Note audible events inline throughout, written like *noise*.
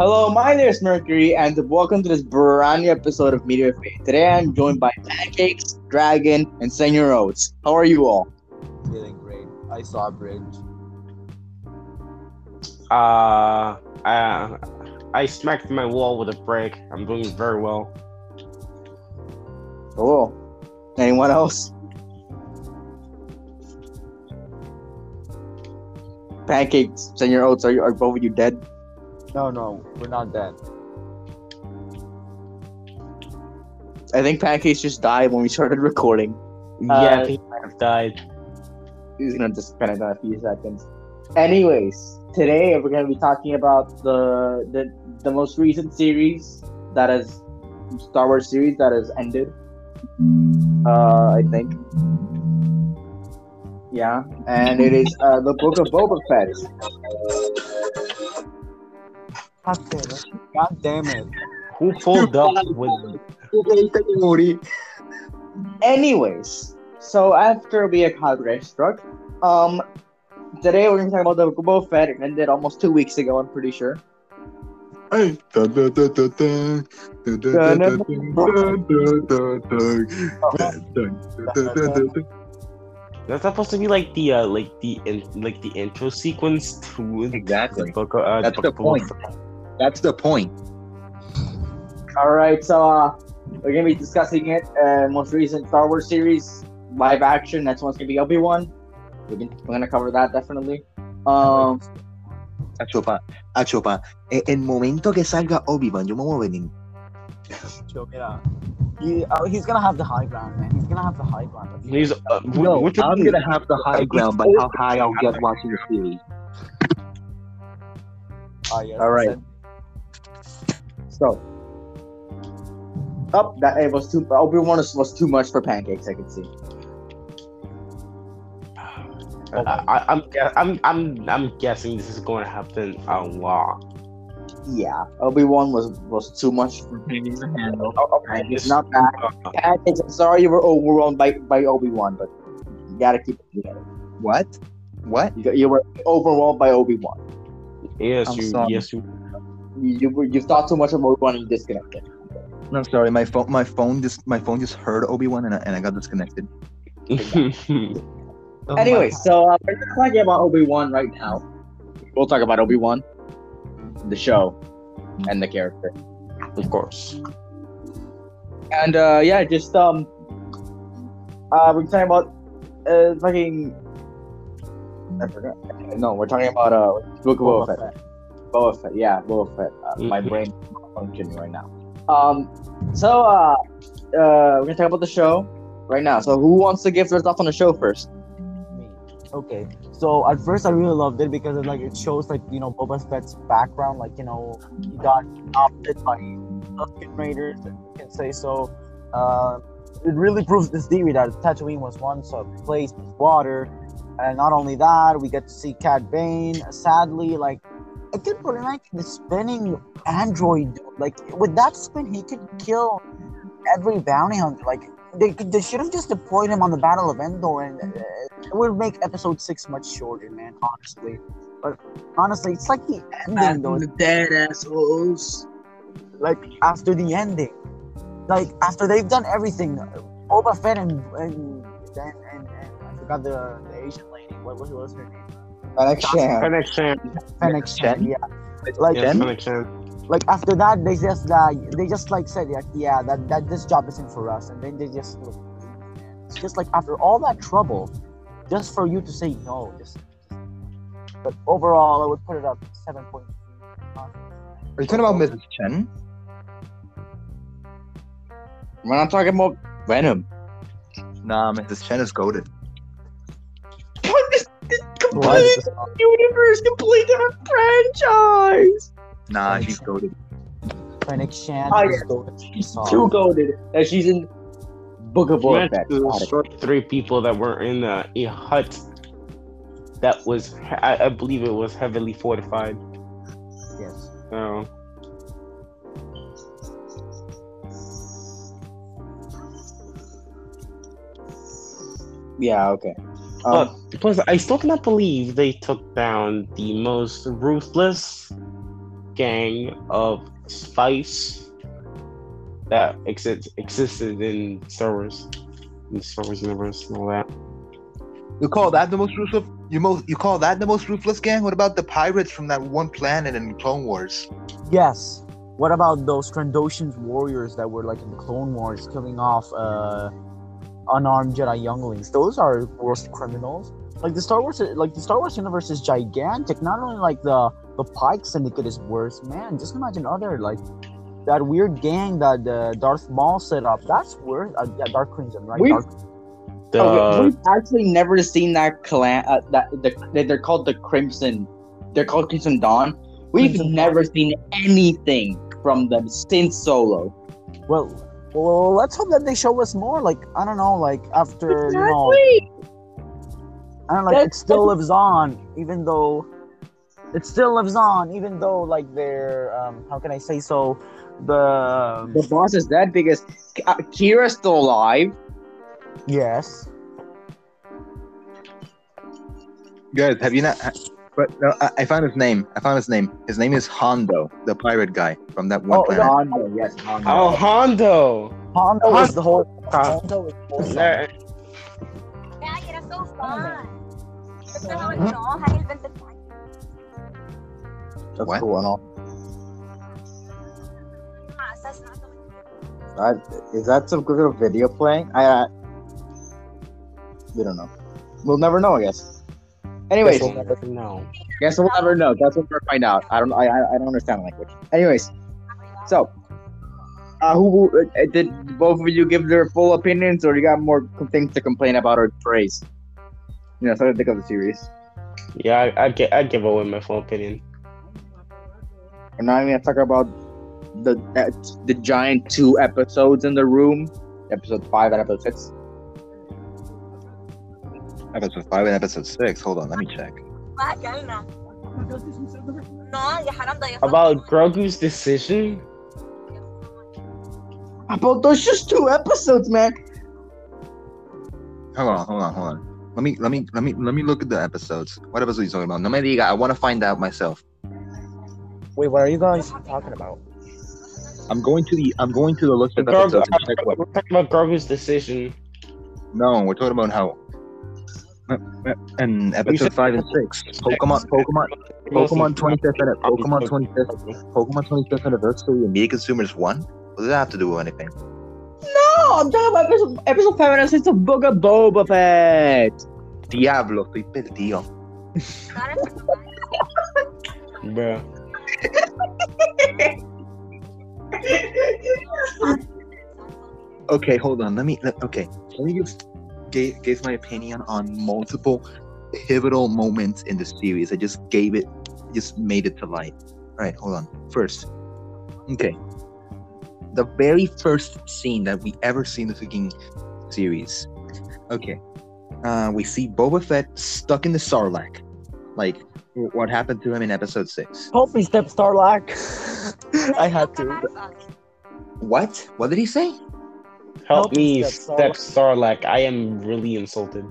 Hello, my name is Mercury, and welcome to this brand new episode of Media Fate. Today I'm joined by Pancakes, Dragon, and Senor Oats. How are you all? Feeling great. I saw a bridge. Uh, uh, I smacked my wall with a brick. I'm doing very well. Cool. Anyone else? Pancakes, Senor Oats, are, you, are both of you dead? No, no, we're not dead. I think Pancakes just died when we started recording. yeah, Uh, I think I might have died. He's gonna disconnect in a few seconds. Anyways, today we're gonna be talking about the the, the most recent series that is Star Wars series that has ended. Uh, I think. Yeah, and it is uh, the Book of Boba Fett. God damn it. God damn it. Who pulled up *laughs* with? Me? Anyways, so after we had Cadre struck, um, today we're gonna talk about the Book of Boba Fett. It ended almost two weeks ago. I'm pretty sure. That's supposed to be like the uh, like the in, like the intro sequence to Exactly. the book. of- Uh, That's Book the of point. Boba Fett. That's the point. All right, so uh, we're gonna be discussing it. Uh, most recent Star Wars series, live action. Next one's gonna be Obi Wan. We're gonna, we're gonna cover that definitely. Um, Acho pa, acho pa. Eh, el momento que salga Obi-Wan, yo me voy a venir. Chill, mira. He, uh, he's gonna have the high ground, man. He's gonna have the high ground. He's uh, No, which I'm gonna have the high ground by how high I'll get watching the series. Ah, yes, All right. said- so up that it was too Obi Wan was, was too much for pancakes. I can see. *sighs* Oh I, I'm, I'm I'm I'm guessing this is going to happen a lot. Yeah, Obi Wan was was too much for pancakes to handle. Okay, It's not bad. Uh, Pancakes, I'm sorry you were overwhelmed by by Obi Wan, but you gotta keep it together. What? What? You, you were overwhelmed by Obi Wan. yes, I'm you sorry. yes you. You you, thought so much of Obi Wan and you disconnected. No, sorry. My phone, my phone just, my phone just heard Obi-Wan and I, and I got disconnected. *laughs* Oh Anyway, so uh, we're not talking about Obi Wan right now. We'll talk about Obi Wan, the show, and the character. of course. And uh, yeah, just um, uh, we're talking about uh, fucking. I forgot. No, we're talking about uh, Book of Boba, Boba Fett. Boba Fett, yeah, Boba Fett. Uh, My Mhm. brain is not functioning right now. Um, so uh, uh, we're gonna talk about the show right now. So who wants to give their thoughts on the show first? Me. Okay. So at first I really loved it because it like it shows like you know Boba Fett's background, like you know he got adopted by Tusken Raiders, you can say so. Uh, it really proves this theory that Tatooine was once a place with water, and not only that, we get to see Cad Bane. Sadly, like I could really like the spinning android. dude. Like with that spin, he could kill every bounty hunter. Like they, they should have just deployed him on the Battle of Endor, and uh, it would make Episode Six much shorter, man. Honestly, but honestly, it's like the ending though. dead assholes. Like after the ending, like after they've done everything, Boba Fett and and and, and, and I forgot the, the Asian lady. What, what was her name? Alex Sham. Fennec Shan. Fennec Shen? Yeah. Like Yes, Jen? Fennec Shan. like after that they just uh, they just like said like yeah that, that this job isn't for us and then they just look it's just like after all that trouble just for you to say no just but overall i would put it up 7.3 Are you talking about Mrs. Chen? We're not talking about Venom. Nah, Mrs. Chen is goaded. Complete universe, complete different franchise. Nah, she's goaded. Fennec Shan Oh, is yeah. goated. She's soft. Too goaded that she's in Book of She Boba Fett. to Got it. destroy three people that were in uh, a hut that was, I, I believe it was heavily fortified. yes So, Yeah, okay. Um, but plus, I still cannot believe they took down the most ruthless gang of spice that exists existed in Star Wars, in the Star Wars universe and all that. You call that the most ruthless? You most you call that the most ruthless gang? What about the pirates from that one planet in Clone Wars? Yes. What about those Trandoshan's warriors that were like in the Clone Wars, killing off uh, unarmed Jedi younglings? Those are worst criminals. Like the Star Wars, like the Star Wars universe is gigantic. Not only like the the Pike Syndicate is worse, man. Just imagine other like that weird gang that uh, Darth Maul set up. That's worse. Uh, yeah, Dark Crimson, right? We- Dark, The Oh, we've actually never seen that clan. Uh, that the, they're called the Crimson. They're called Crimson Dawn. We've Crimson never seen anything from them since Solo. well, well, let's hope that they show us more. Like I don't know, like after you know. I don't know, like it still lives on, even though it still lives on, even though like they're um, how can I say so? The The boss is dead because uh, Kira's still alive. yes, Guys, have you not? But no, I, I found his name. I found his name. His name is Hondo, the pirate guy from that one Oh, planet. Hondo, yes, Hondo. oh Hondo. Hondo is the whole. Hondo is the whole Yeah, you're so fun. That's how you know how you built the. That's What? cool and all. That's not the That, is that some good little video playing? I, uh, we don't know. We'll never know, I guess. Anyways, Guess we'll never know. guess we'll never know. That's what we'll find out. I don't. I. I I don't understand language. Anyways, so, uh, who who- uh, did both of you give their full opinions, or you got more things to complain about or praise? You know, something to think of the series. Yeah, I, I get I give away my full opinion. We're not even gonna talk about the uh, the giant two episodes in the room, episode five and episode six. Episode five and episode six. Hold on, let me check. About Grogu's decision? About those just two episodes, man. Hold on, hold on, hold on. Let me let me let me let me look at the episodes. What episode are you talking about? No me diga, I wanna find out myself. Wait, what are you guys talking about? I'm going to the I'm going to the list of Grogu. We're talking about Grogu's decision. No, we're talking about how and episode five and six, Pokemon, Pokemon, Pokemon 25th, anni- Pokemon 25th, Pokemon 25th anniversary, and Media Consumers One. What does that have to do with anything? No, I'm talking about episode, episode five and six of Book of Boba Fett. Diablo, estoy perdido. Bruh. Okay, hold on. Let me. Let, okay, let me give gave, gave my opinion on multiple pivotal moments in the series. I just gave it, just made it to light. All right, hold on. First, okay, the very first scene that we ever see in the fucking series. Okay, uh, we see Boba Fett stuck in the Sarlacc, like w- what happened to him in Episode Six. Help me, Step Sarlacc. *laughs* I had to. What? What did he say? Help Help me, Step Step Sarlacc. I am really insulted.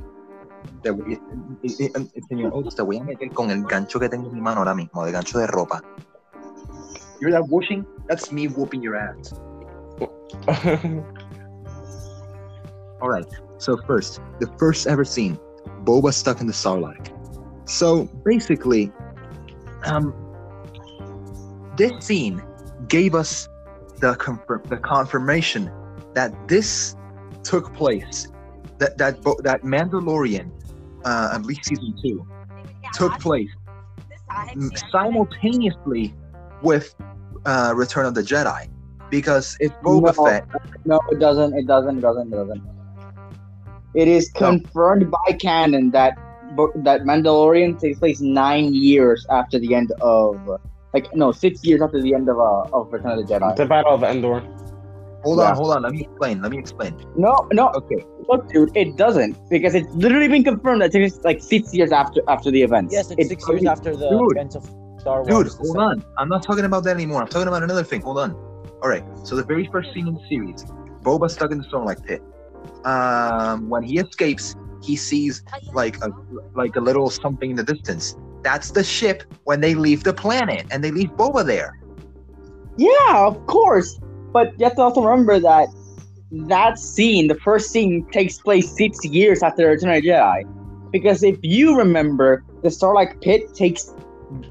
Te voy- eh, eh, eh, señor Otis, te voy a meter con el gancho que tengo en mi mano ahora mismo, el gancho de ropa. You're that washing? That's me whooping your ass. *laughs* All right. So first, the first ever scene, Boba stuck in the Sarlacc. So basically, um, this scene gave us the confirm the confirmation that this took place, that that that Mandalorian, uh, at least season two, took place simultaneously with uh, Return of the Jedi, because it's Boba No. Fett No, it doesn't. It doesn't. Doesn't. Doesn't. It is No. confirmed by canon that Bo- that Mandalorian takes place nine years after the end of, like, no, six years after the end of uh, of Return of the Jedi. the Battle of Endor. Hold Yeah. on, hold on. Let me explain. Let me explain. No, no, Okay. look, dude, it doesn't because it's literally been confirmed that it's like six years after after the event. Yes, it's six years after the Dude. events of Star Wars. Dude, Wars. hold on. I'm not talking about that anymore. I'm talking about another thing. Hold on. All right. So the very first scene in the series, Boba stuck in the Sarlacc pit. Um, when he escapes, he sees like a like a little something in the distance. That's the ship when they leave the planet and they leave Boba there. Yeah, of course. But you have to also remember that that scene, the first scene, takes place six years after Return of the Jedi. Because if you remember, the Sarlacc Pit takes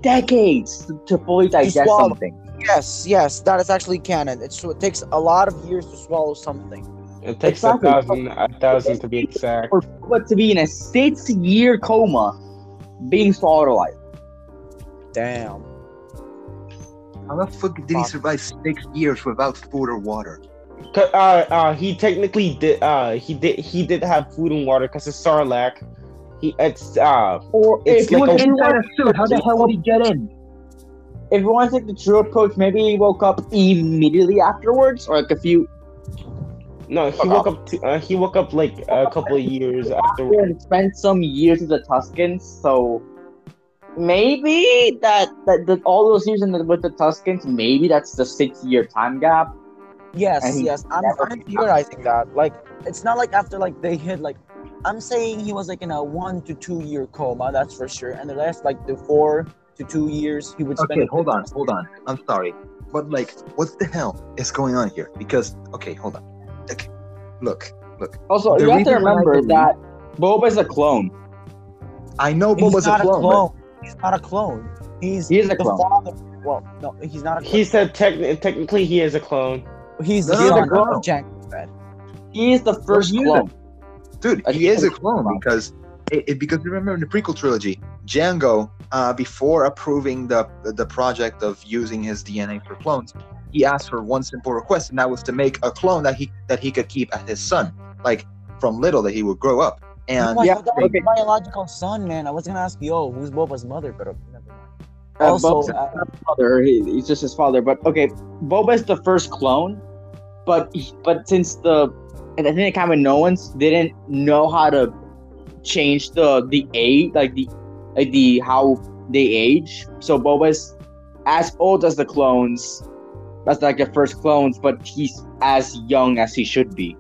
decades to, to fully digest swallow. something. Yes, yes, that is actually canon. It's, it takes a lot of years to swallow something. It takes Exactly. a thousand, a thousand to be exact. For Boba to be in a six-year coma, being swallowed alive. Damn. How the fuck did he survive six years without food or water? Uh, uh, he technically did. Uh, he did. He did have food and water because it's Sarlacc. He it's uh. Or It's if you like want a- to Inside a suit, how the hell would he get in? if you want to take the true approach, maybe he woke up immediately afterwards, or like a few No, he woke up. To, uh, he woke up like a couple of years after. and spent some years with the Tuskens, so maybe that that, that all those years in the, with the Tuskens, maybe that's the six-year time gap. Yes, yes, I'm, never I'm theorizing that. Like, it's not like after like they hit like, I'm saying he was like in a one to two year coma, that's for sure. And the rest like the four to two years he would spend. Okay, hold on, hold on. I'm sorry, but like, what the hell is going on here? Because okay, hold on. Okay, look, look. Also, The you have to reason why I remember believe- that Boba's a clone. I know He's Boba's not a clone. But- He's not a clone. He's He is a the clone. father. Well, no, he's not a clone. He said techni- technically he is a clone. he's the No, no, son no, no. of Jango Fett. He is the first he clone. Dude, I he is a clone because it, it- because remember in the prequel trilogy, Jango, uh, before approving the the project of using his DNA for clones, he asked for one simple request, and that was to make a clone that he that he could keep as his son, like from little that he would grow up. And oh my yeah, God, that was okay. biological son, man. I was gonna ask, yo, who's Boba's mother? But uh, never mind. Uh, Also, Boba's uh, not his father. He, he's just his father. But okay, Boba's the first clone. But but since the and I think the Kaminoans didn't know how to change the the age, like the like the how they age. So Boba's as old as the clones. That's like the first clones, but he's as young as he should be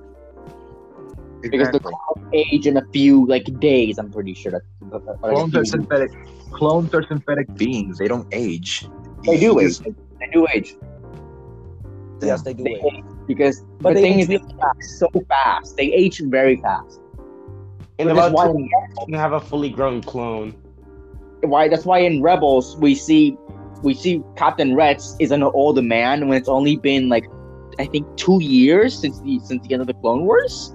because the clones age in a few like days. I'm pretty sure that. that- that- like a clones are synthetic. Clones are synthetic beings. They don't age. They do age. They do age. yes, they do. They it. age because But the thing age is, they really age so fast. They age very fast. And Which about why, two years, you have a fully grown clone. why that's why in Rebels we see we see Captain Rex is an older man when it's only been like I think two years since the since the end of the Clone Wars.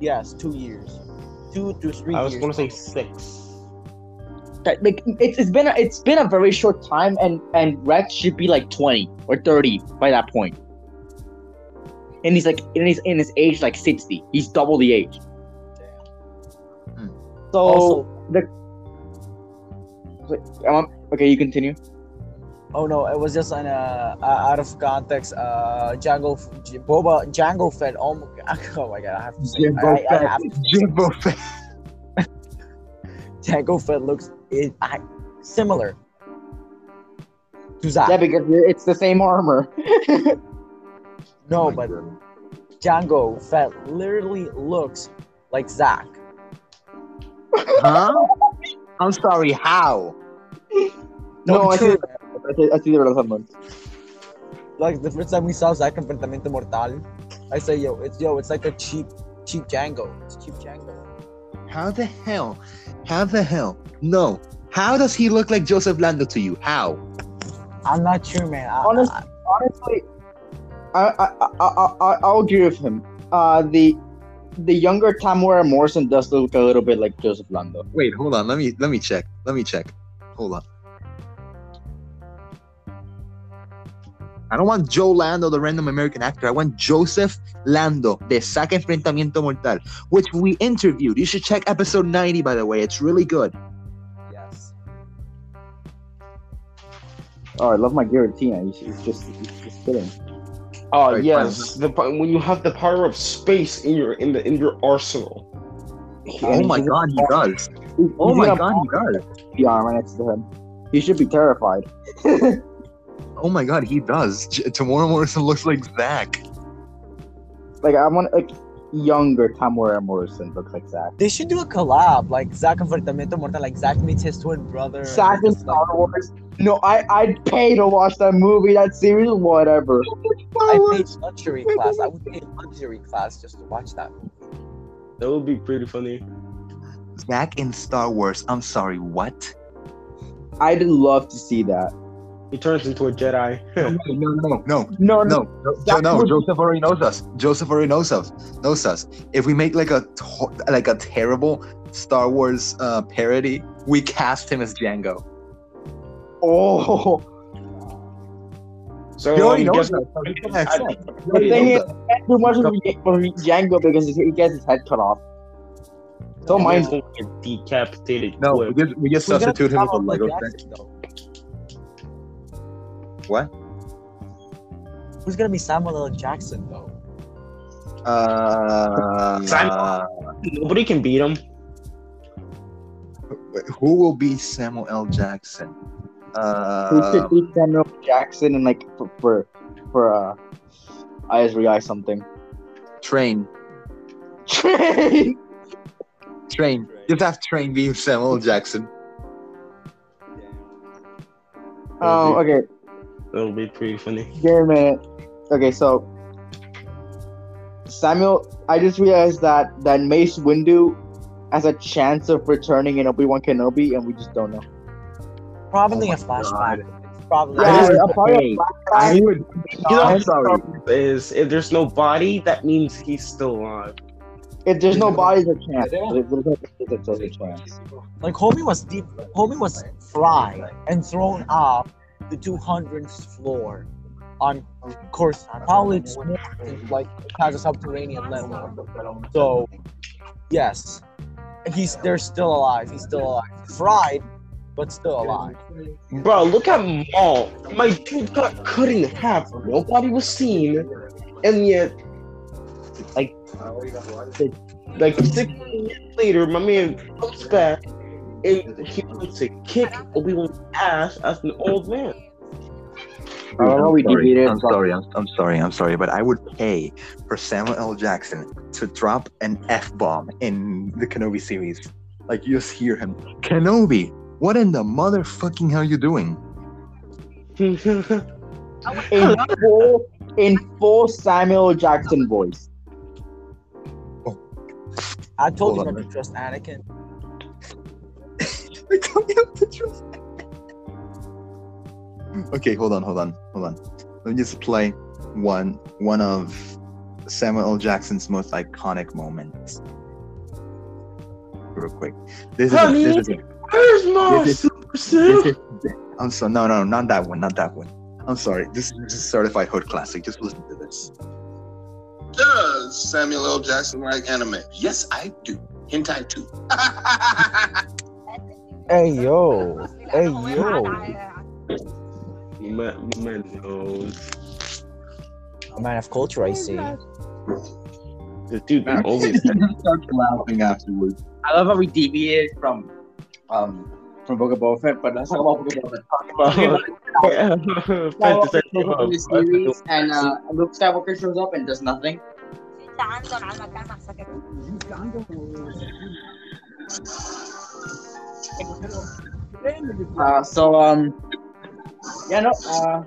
Yes, two years, two to three I was going to say six. That, like it's, it's been a, it's been a very short time and and Rex should be like twenty or thirty by that point. And he's like in his in his age like sixty. He's double the age. So Also, um, okay, you continue. Oh no, it was just an uh, uh, out of context. Uh, Jango, Boba, Jango Fett. Oh my god, *laughs* oh my god, I have to say, Jimbo I, I, I Fett. have to say, Jimbo Fett. *laughs* Jango Fett looks it, I, similar to Zack. Yeah, because it's the same armor. *laughs* no, Oh my but God. Jango Fett literally looks like Zack. Huh? I'm sorry. How? no, I see, true. I see, I see the resemblance. Like the first time we saw Zack Enfrentamiento Mortal, I say, yo, it's yo, it's like a cheap, cheap Jango. It's cheap Jango. How the hell? How the hell? No. How does he look like Joseph Lando to you? How? I'm not sure, man. I, Honest- I- Honestly, I I, I, I I'll agree with him. Uh, the the younger Temuera Morrison does look a little bit like Joseph Lando. Wait, hold on. Let me let me check. Let me check. Hold on. I don't want Joe Lando, the random American actor. I want Joseph Lando, de Saca Enfrentamiento Mortal, which we interviewed. You should check episode 90, by the way. It's really good. yes. Oh, I love my Giratina. He's, he's just he's just kidding. Uh, oh Right, yes, the when you have the power of space in your in the in your arsenal. Oh my god, he does. Oh my god, he does. The armor next to him. He should be terrified. *laughs* Oh my god, he does. J- Temuera Morrison looks like Zach. like I want like younger Temuera Morrison looks like Zach. They should do a collab, like Zack Enfrentamiento Mortal, like Zach meets his twin brother. Zach and in like, Star Wars. No, I I'd pay to watch that movie, that series, whatever. I paid luxury class. I would pay luxury class just to watch that. That would be pretty funny. Zach in Star Wars. I'm sorry, what? I'd love to see that. He turns into a Jedi. No, no, no, no, *laughs* No, no, no, That no. would- Joseph already knows us. Joseph already knows us. Knows us. If we make like a to- like a terrible Star Wars uh, parody, we cast him as Jango. Oh, so He already um, knows guess us. so he can accept. He the already thing knows is, us. can't do much for for Jango because he gets his head cut off. So He mine's gets a decapitated. no, we just, we just substitute him with a Samuel L. Lego set. Jackson, though? What? Who's gonna be Samuel L. Jackson though? Uh, uh, Nobody can beat him. who will be Samuel L. Jackson? Uh, who should be Samuel Jackson and like for for, for uh, eyes re eye something. Train. Train. Train. Just have Train be Samuel L. Jackson. Oh, okay. That'll be pretty funny. Give me a minute. Okay, so Samuel, I just realized that that Mace Windu has a chance of returning in Obi Wan Kenobi, and we just don't know. Probably Oh a flashback. It's probably Yeah, would a probably a pay. flashback. I would. You know, I'm sorry. Is if there's no body, that means he's still alive. If there's no body, there's a chance. If there's no there's a chance. like Homie was deep. Homie was fried and thrown off the 200th floor on course Probably it's like has a subterranean level. So yes, he's they're still alive. He's still alive. Fried, but still alive. Bro, look at Maul. My dude got cut in half. Nobody was seen, and yet, like, like six years later, my man comes back and he wants to kick Obi Wan's ass as an old man. I don't know, we I'm sorry. deviated I'm from- sorry. I'm, I'm sorry. I'm sorry. But I would pay for Samuel L. Jackson to drop an f bomb in the Kenobi series. Like you just hear him, Kenobi. What in the motherfucking hell you doing? *laughs* in full in full Samuel Jackson voice. Oh. I told Hold *laughs* you on. not to trust Anakin. I don't to trust. *laughs* Okay, hold on, hold on, hold on. Let me just play one one of Samuel L. Jackson's most iconic moments. Real quick. This is, a, this is, a, Where's my This is- super this is I'm sorry, no, no, not that one, not that one. I'm sorry. This, this is certified hood classic. Just listen to this. Does Samuel L. Jackson like anime? Yes, I do. Hentai too. *laughs* Hey yo, hey yo. Man, man knows. A man of culture, I see. The dude always *laughs* Start laughing afterwards. I love how we deviated from um from Book of Boba Fett, but let's talk about Book of Boba Fett. Fantasy. in the series, and uh, Luke Skywalker shows up and does nothing. Uh, so um, yeah, no. Uh,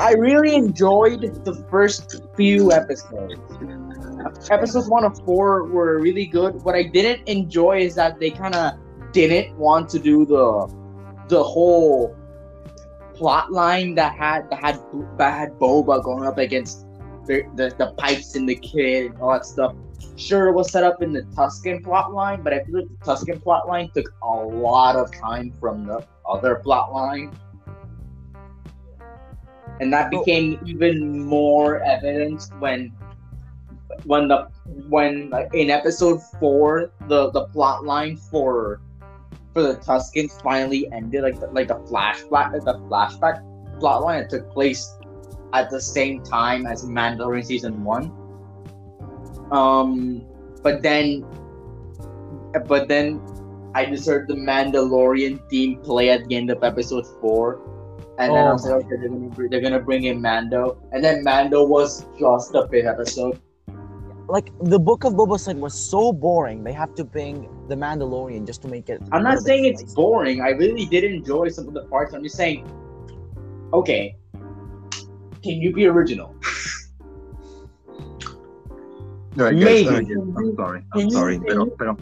I really enjoyed the first few episodes. Episodes one of four were really good. What I didn't enjoy is that they kind of didn't want to do the the whole plot line that had that had that had Boba going up against the the, the pipes and the kid and all that stuff. Sure, it was set up in the Tusken plot line, but I feel like the Tusken plot line took a lot of time from the other plot line. And that became even more evident when when the when like, in episode four the the plot line for for the Tuskens finally ended like the, like the flashback the flashback plot line that took place at the same time as Mandalorian season one. Um, but then, but then, I just heard the Mandalorian theme play at the end of episode four, and then oh I Oh was like, okay, they're gonna br- they're gonna bring in Mando, and then Mando was just a fifth episode. like the book of Boba Fett was so boring. They have to bring the Mandalorian just to make it. I'm not saying it's spicy. boring. I really did enjoy some of the parts. I'm just saying, okay, can you be original? All right, guys, Maybe. I'm sorry. I'm Can sorry. you- Pero, pero,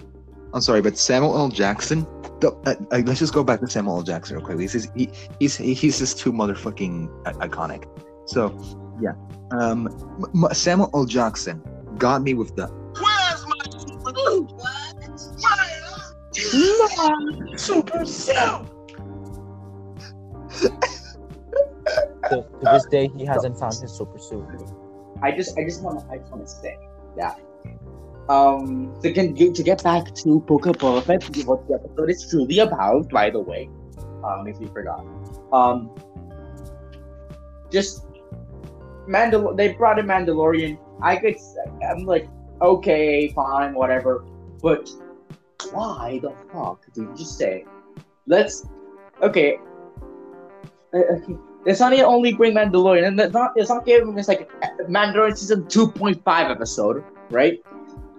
I'm sorry, but Samuel L. Jackson. The, uh, uh, let's just go back to Samuel L. Jackson real quick. He's just, he, he's he's just too motherfucking i- iconic. So yeah, um, M- M- Samuel L. Jackson got me with the Where's my super glue? My Super Cell. To, to this day, he hasn't found his super suit. I just I just want to I just want to say that um to get to get back to Poker Perfect, what the episode is truly about, by the way, um if you forgot, um just Mandal they brought in Mandalorian. I could I'm like okay fine whatever, but why the fuck did you just say let's okay. uh, okay. It's not only bring Mandalorian, and it's not it's not giving us like Mandalorian season two point five episode, right?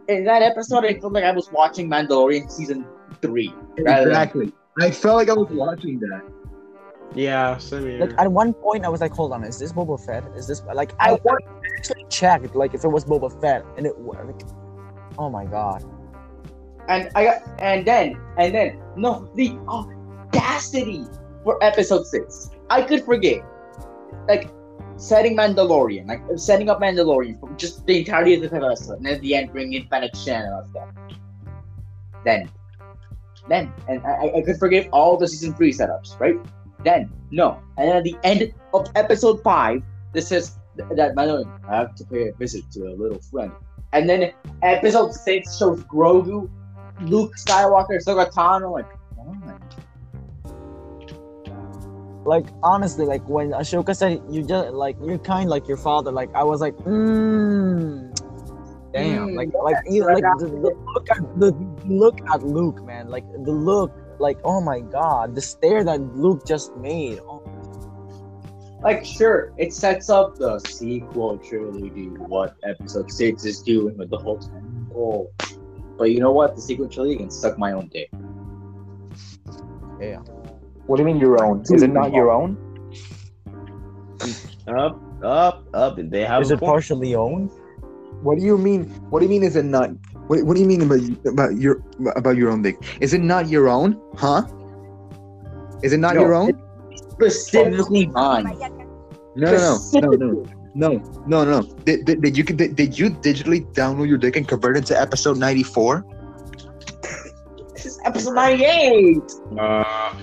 In that episode, I felt like I was watching Mandalorian season three. rather than- exactly. I felt like I was watching that. Yeah, same here. Like at one point, I was like, "Hold on, is this Boba Fett? Is this like?" I, I I actually checked like if it was Boba Fett, and it wa- like, oh my god. and I got and then and then no the audacity for episode six. I could forget, like setting Mandalorian, like setting up Mandalorian for just the entirety of the fifth episode, and at the end bringing in Fennec Shan and stuff. Then, then, and I, I could forgive all the season three setups, right? Then, no, and then at the end of episode five, this is that Mandalorian. I have to pay a visit to a little friend, and then episode six shows Grogu, Luke Skywalker, Ahsoka Tano, like, why? Oh Like honestly, like when Ahsoka said you just like you're kind like your father, like I was like, mmm, damn, Mm, like like you like the, the look at the look at Luke, man, like the look, like oh my god, the stare that Luke just made. Oh, Like, sure, it sets up the sequel trilogy, what episode six is doing with the whole temple. But you know what? The sequel trilogy can suck my own dick. What do you mean your own? Is it not your own? Up, up, up, they have is it point. partially owned? What do you mean? What do you mean? Is it not? What, what do you mean about about your about your own dick? Is it not your own? Huh? Is it not No, your own? Specifically mine. No, no, no, no, no, no, no, no. Did, did, did you did, did you digitally download your dick and convert it to episode ninety four? This is episode 98! Uh,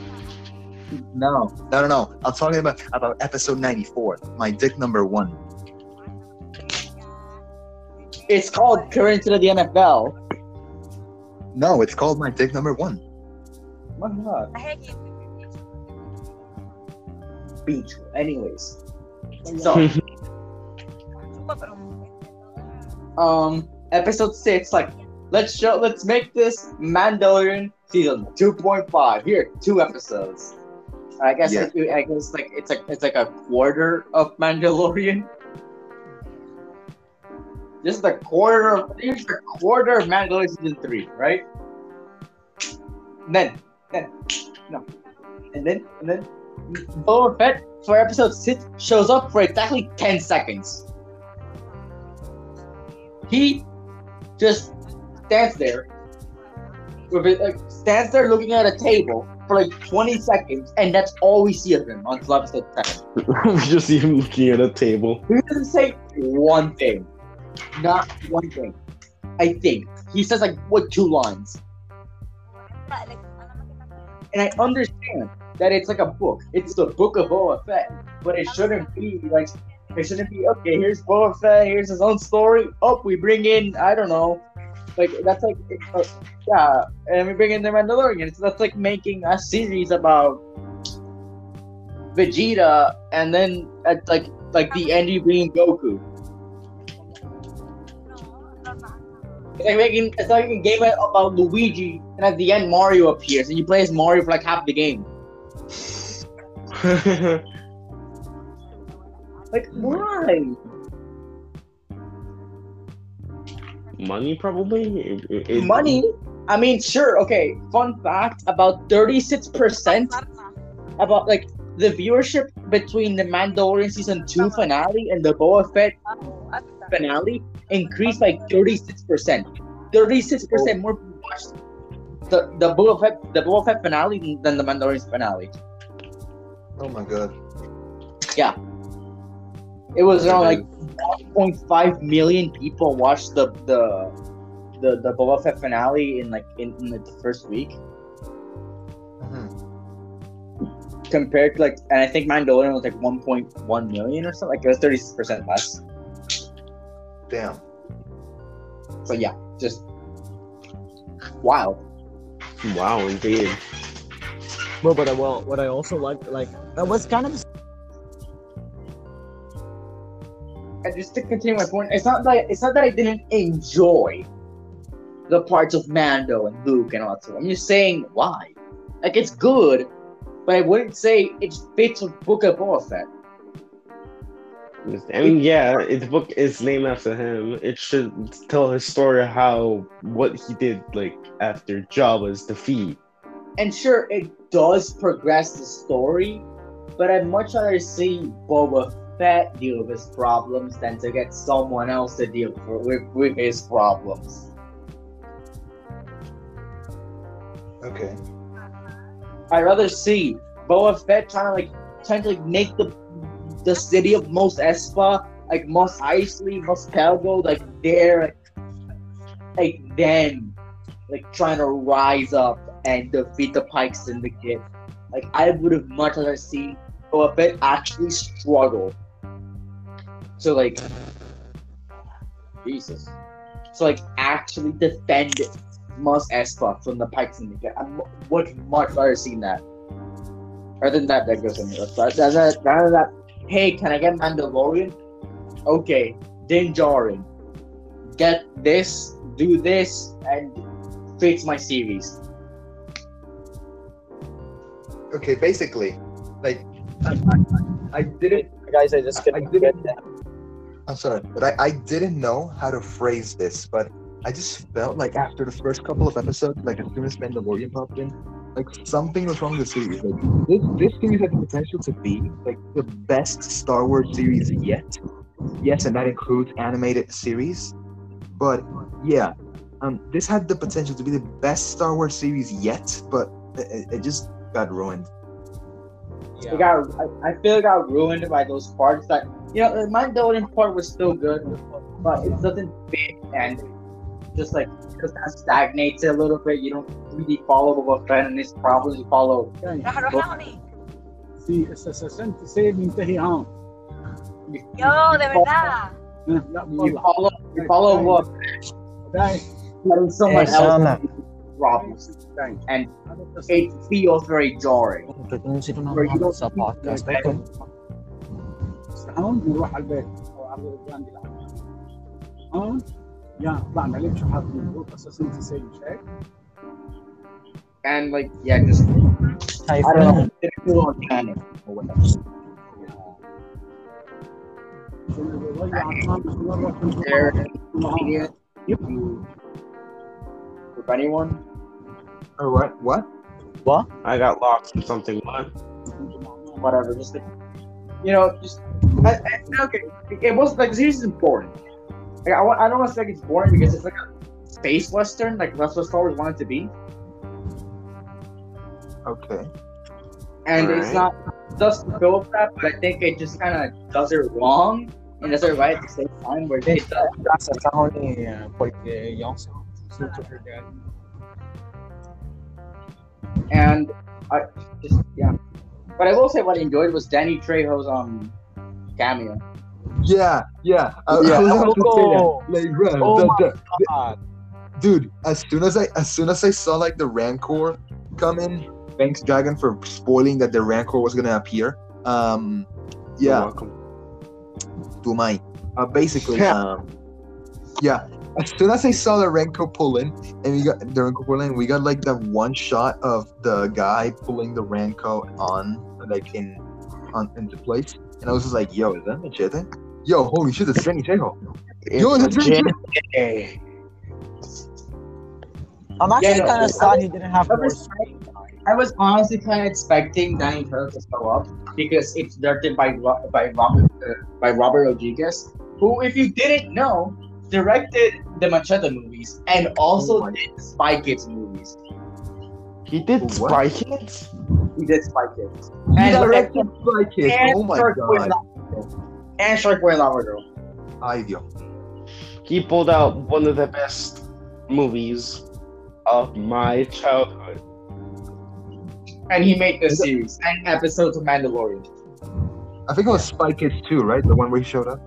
No, no, no, no. I'm talking about about episode ninety four. My dick number one. It's called Current to the NFL. No, it's called my dick number one. My god. Beach. Anyways. So, um, episode six, like, let's show, let's make this Mandalorian season 2.5. Here, two episodes. I guess, Yeah. it- I guess, like, it's like, it's like a quarter of Mandalorian. This is the quarter of, here's the quarter of Mandalorian season three, right? And then, then, no, and then, and then, Boba Fett for episode six shows up for exactly 10 seconds. He just stands there with it, like stands there looking at a table for like 20 seconds, and that's all we see of him until episode 7. we *laughs* just see him looking at a table. He doesn't say one thing. Not one thing. I think. He says like what two lines. And I understand that it's like a book. It's the book of Boba Fett. But it shouldn't be like it shouldn't be okay, here's Boba Fett, here's his own story. Oh, we bring in, I don't know. Like that's like uh, yeah, and we bring in the Mandalorian. So that's like making a series about Vegeta and then at like like the end you bring in Goku. It's like making it's like a game about Luigi, and at the end Mario appears, and you play as Mario for like half the game. *laughs* Like why? Money probably. It- it- it- Money. I mean, sure. Okay. Fun fact: about thirty-six percent about like the viewership between the Mandalorian season two finale and the Boba Fett finale increased by thirty-six percent. Thirty-six percent more people watched the the Boba Fett the Boba Fett finale than the Mandalorian finale. Oh my god. It was around like 1.5 million people watched the the the, the Boba Fett finale in like in, in the first week Mhm. compared to like and I think Mandalorian was like 1.1 million or something like it was 30 percent less. Damn. So yeah, just wild. Wow, indeed. Well, but I, well, what I also like, like that was kind of And just to continue my point, it's not like it's not that I didn't enjoy the parts of Mando and Luke and all that stuff. I'm just saying why. Like it's good, but I wouldn't say it fits with Book of Boba Fett. I mean, yeah, its book is named after him. It should tell his story how what he did like after Jabba's defeat. And sure, it does progress the story, but I'd much rather see Boba Fett deal with his problems than to get someone else to deal with, with his problems. Okay. I'd rather see Boba Fett trying to like trying to like make the the city of Mos Espa, like Mos Eisley, Mos Pelgo, like there, like, like then, like trying to rise up and defeat the Pike Syndicate. Like I would have much rather seen Boba Fett actually struggle. So like, Jesus. So like actually defend Mos Espa from the Pike Syndicate. I mu- would much rather seen that. Other than that, that goes in there. But rather that, rather that, hey, can I get Mandalorian? Okay, Din Djarin. Get this, do this, and fix my series. Okay, basically, like I, I, I didn't guys. I just I couldn't didn't- get that. I'm sorry, but I, I didn't know how to phrase this, but I just felt like after the first couple of episodes, like as soon as Mandalorian popped in, like something was wrong with the series. Like this, this series had the potential to be like the best Star Wars series yet. Yes, and that includes animated series. But yeah, um, this had the potential to be the best Star Wars series yet, but it, it just got ruined. Yeah. It got, I, I feel it got ruined by those parts that, you know, my Dolan part was still good, but it doesn't fit and just like because that stagnates a little bit. You don't really follow the trend and it's probably follow. You follow, you follow what? That is so much problems داي and هذا بس it feels very jarring Kung sino na Where you don't sa podcast. Okay. هون بنروح على البيت او على الرجال بيلعب هون يا طلعنا ليك شو حاط مضبوط اساسا انت سيد مش هيك؟ and like yeah just I don't know didn't feel organic or whatever شو اللي بيضيع عطمان بس مره كنت there معهم. idiot you with anyone Or what? What? What? I got lost in something. What? whatever just like, you know just I, I, okay it was like the series is important like, I, I don't want to say like it's boring because it's like a space western like that's what Star Wars wanted to be Okay. and it's Alright. not does fulfill that, but I think it just kind of does it wrong and does it right at the same time. Where they does, Nasa sa honi porque yung and I just yeah. But I will say what I enjoyed was Danny Trejo's um cameo. Yeah, yeah. I, Yeah. I was about to say Oh. that. Like, bro, Oh the- my the- God. dude as soon as i as soon as i saw like the rancor come in thanks dragon for spoiling that the rancor was gonna appear um yeah. You're yeah welcome. to my uh, basically Yeah. um yeah as soon as i saw the rancor pull in and we got the rancor pull in we got like that one shot of the guy pulling the rancor on like in on into place and i was just like yo is that machete yo holy shit that's Danny Trejo. Yo, It's that's legit. right. I'm actually Yeah, no, kind of sad was- he didn't have I was- I was honestly kind of expecting Danny Trejo to show up because it's directed by by Robert uh, by Robert Rodriguez, who, if you didn't know, directed the Machete movies and also oh did Spy Kids movies. He did What? Spy Kids. He did Spy Kids. He And directed Spy Kids. and Oh my Shark god. Lava Girl. And Shark Boy Lava Girl. Ay, Dios. He pulled out one of the best movies of my childhood. And he made the series and episodes of Mandalorian. I think it was Spy Kids 2, right? The one where he showed up.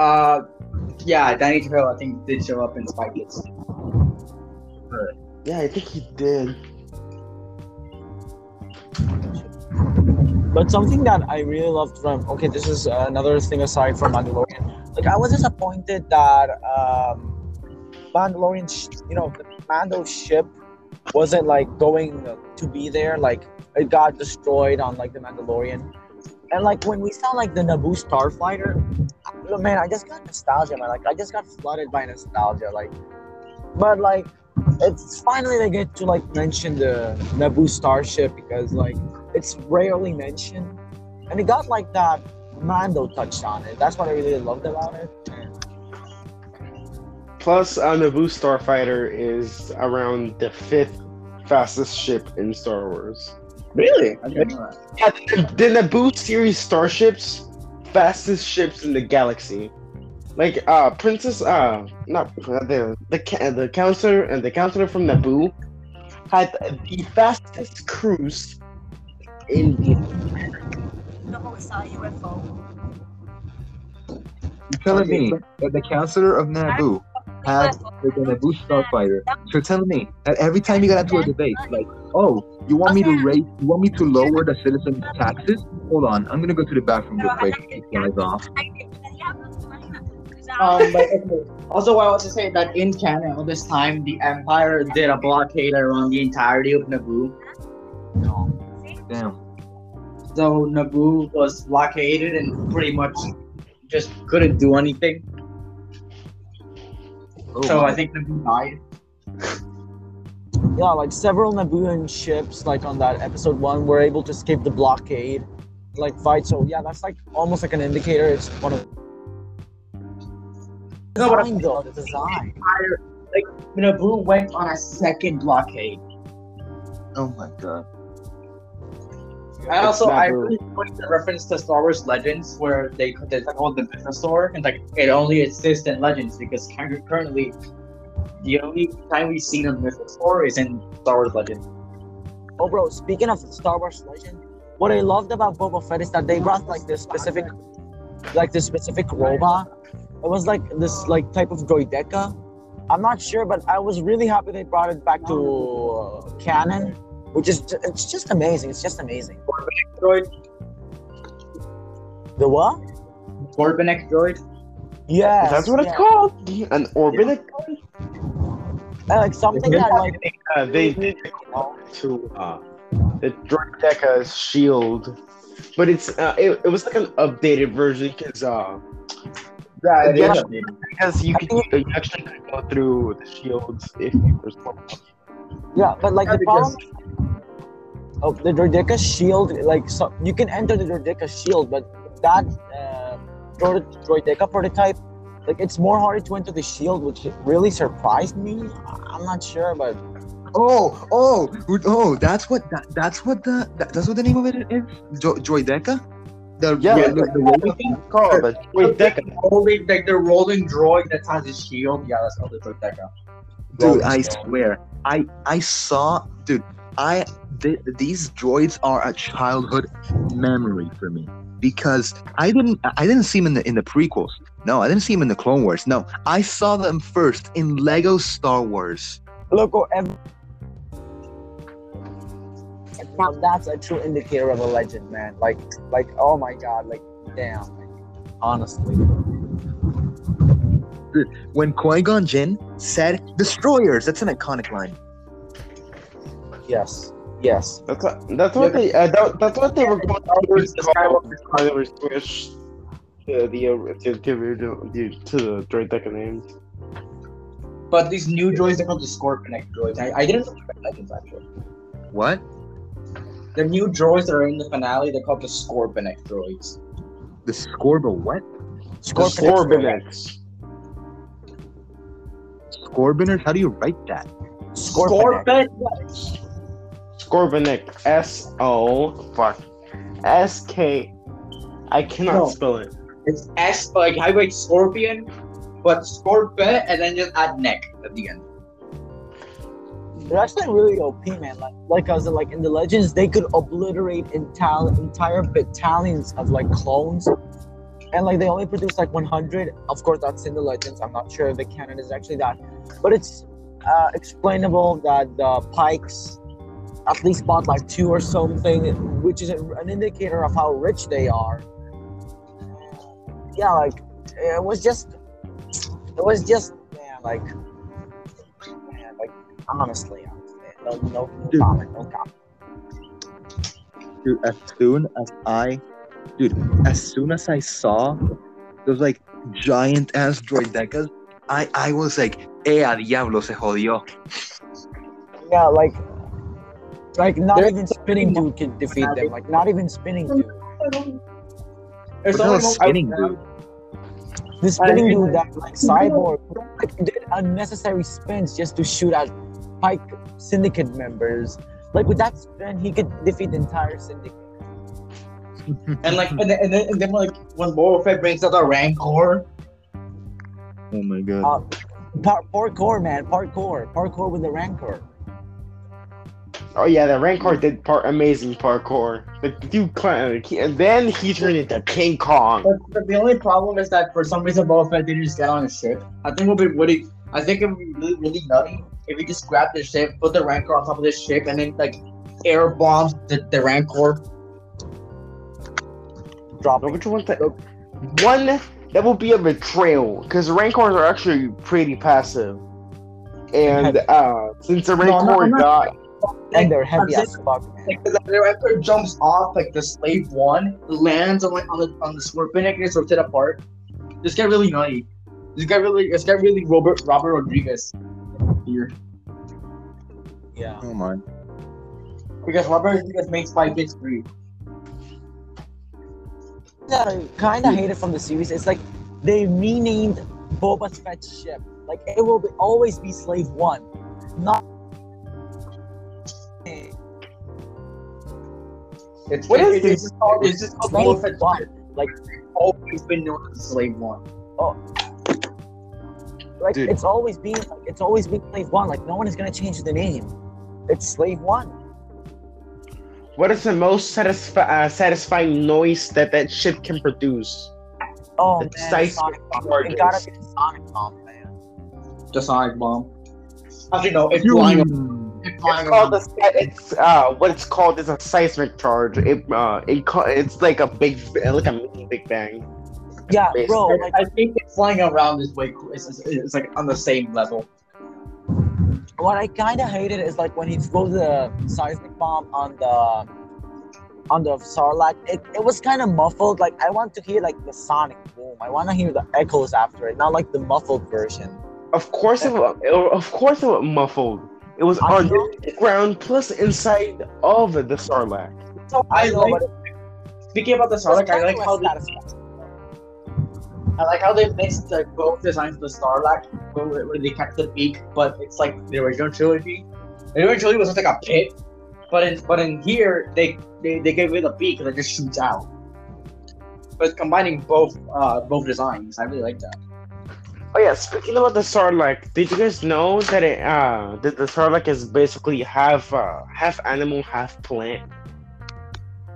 Uh, yeah, Danny Trejo, I think, did show up in Spy Kids. Yeah, I think he did. But something that I really loved from okay, this is another thing aside from Mandalorian. Like I was disappointed that um, Mandalorian, sh- you know, the Mando ship wasn't like going to be there. Like it got destroyed on like the Mandalorian, and like when we saw like the Naboo starfighter, man, I just got nostalgia, man. Like I just got flooded by nostalgia. Like, but like it's finally they get to like mention the Naboo starship because like it's rarely mentioned, and it got like that Mando touched on it. That's what I really loved about it. Plus, a Naboo Starfighter is around the fifth fastest ship in Star Wars. Really? I didn't know that. Yeah, the, the Naboo series starships, fastest ships in the galaxy. Like uh, Princess uh, not uh, the the the counselor and the counselor from Naboo had the fastest cruise in the Ako sa UFO. You're telling me that the counselor of Naboo had the Naboo starfighter. So you're telling me that every time you got into a debate, like, oh, you want me to raise, you want me to lower the citizens' taxes? Hold on, I'm gonna go to the bathroom real quick. Take guys off. Um, but okay. also, I want to say that in Canada, this time, the Empire did a blockade around the entirety of Naboo. No. Damn. So Naboo was blockaded and pretty much just couldn't do anything. Oh, so my. I think Naboo died. Yeah, like several Nabooan ships, like on that episode one, were able to escape the blockade, like fight. So yeah, that's like almost like an indicator. It's one of No, but design though, the design. Empire, like Naboo went on a second blockade. oh my god. And also, I really like the reference to Star Wars Legends, where they they called the business store, and like it only exists in Legends because currently, the only time we've seen a business store is in Star Wars Legends. Oh, bro, speaking of Star Wars Legend, what I loved about Boba Fett is that they brought like this specific, like this specific robot. It was like this like type of droideka. I'm not sure, but I was really happy they brought it back to uh, canon, which is ju- it's just amazing. It's just amazing. Droid, The what? Corbenek droid. Yeah, That's what it's called. An orbitic. Like something that like Uh, they did to uh, the Droideka's shield, but it's uh, it, it was like an updated version because uh, Yeah, Yeah. because you could you actually could go through the shields if you were smart. yeah, but like Yeah, the problem. Oh, the Droideka shield, like so you can enter the Droideka shield, but that uh, Droid- prototype, like it's more harder to enter the shield, which really surprised me. I'm not sure, but Oh, oh, oh! That's what that, that's what the that, that's what the name of it is. Jo- Droideka. The Yeah, the, yeah. the, the rolling thing? It's called a Droideka. Rolling, like the rolling droid that has his shield. Yeah, that's called the Droideka. Dude, I swear, I I saw, dude, I th- these droids are a childhood memory for me because I didn't I didn't see him in the in the prequels. No, I didn't see him in the Clone Wars. No, I saw them first in Lego Star Wars. look, oh, ev- now that's a true indicator of a legend, man. Like, like, oh my god, like, damn. Honestly, When Qui Gon Jinn said "Destroyers," that's an iconic line. yes, yes. That's what, that's what they uh, that, that's what they were going towards call before they were switched to the to, to, to, to the Droideka names. But these new droids, they're called the Scorpion droids. I, I didn't know the legends actually. What? The new droids that are in the finale, they're called the Scorpion droids. The Scorbo what? Scorpion. Scorpinex. Scorbiners? How do you write that? Scorpion. Scorpinex. S O fuck. S K. I cannot No. spell it. It's S like I write Scorpion, but Scorpion and then just add neck at the end. They're actually really OP, man. Like, like I was like in the legends, they could obliterate ental- entire battalions of like clones, and like they only produce like 100. Of course, that's in the legends. I'm not sure if the canon is actually that, but it's uh, explainable that the Pykes at least bought like two or something, which is an indicator of how rich they are. Yeah, like it was just, it was just, man, like, man, like honestly, honestly, no, no, no comment, no comment. Dude, as soon as I, dude, as soon as I saw those like giant ass droidekas, I I was like, eh, a diablo se jodió. Yeah, like, like not There- even spinning dude can defeat them. Like not even spinning dude. There's What's only a spinning dude? The spinning dude that like cyborg like did unnecessary spins just to shoot at Pyke Syndicate members. Like with that spin, he could defeat the entire Syndicate. And like, and then, and then, and then like when Boba Fett brings out the Rancor, Oh my god. Uh, par- parkour, man, parkour, parkour with the Rancor. Oh yeah, the Rancor did part amazing parkour. The dude climbed, and then he turned into King Kong. but, but the only problem is that for some reason Boba Fett didn't just get on a ship. I think it would be really, I think it would be really, really nutty if he just grabbed the ship, put the Rancor on top of this ship, and then like air bombs the, the Rancor. Drop Don't you want that? One that would be a betrayal because Rancors are actually pretty passive. And uh, since the No, no, Rancor I'm not- got and they're heavy as fuck, man. Like, the, the Rancor jumps off like the slave one, lands on like on the on the Scorpion, and gets ripped apart. This guy really nutty. This guy really, this guy really Robert Robert Rodriguez here Yeah. Oh my. because Robert Rodriguez makes Spy Kids free. that I kind of hate it from the series. It's like they renamed Boba Fett's ship. Like it will be, always be Slave One, not. It's What it- is it's, this? it's it's just called Boba Fett's One. Like, always been known as Slave One. Oh. like Dude. it's always been like it's always been Slave One. Like no one is gonna change the name. It's Slave One. what is the most satisfi- uh, satisfying noise that that ship can produce? Oh The man, Sonic Bomb. charges. It gotta be the Sonic Bomb, man. The Sonic Bomb. Actually, no, it's flying. It's called around. a, it's uh what it's called is a seismic charge. It uh it it's like a big like a mini Big Bang. Yeah, Basically. bro. I, Like I think it's flying around is way cool. It's, it's, it's like on the same level. what I kind of hated is like when he throws the seismic bomb on the on the Sarlacc. It, it was kind of muffled. Like I want to hear like the sonic boom. I want to hear the echoes after it, not like the muffled version. Of course it was, of course it was muffled. It was on the ground plus inside of the Sarlacc. So I like- Speaking about the Sarlacc, I like how they. I like how they mixed like both designs of the Sarlacc, where, where they kept the beak, but it's like the original trilogy. The original trilogy was just like a pit, but in but in here they they, they gave it a beak and it just shoots out. But combining both uh both designs, I really like that. Oh yeah, speaking about the Sarlacc, did you guys know that it uh that the Sarlacc is basically half uh half animal, half plant?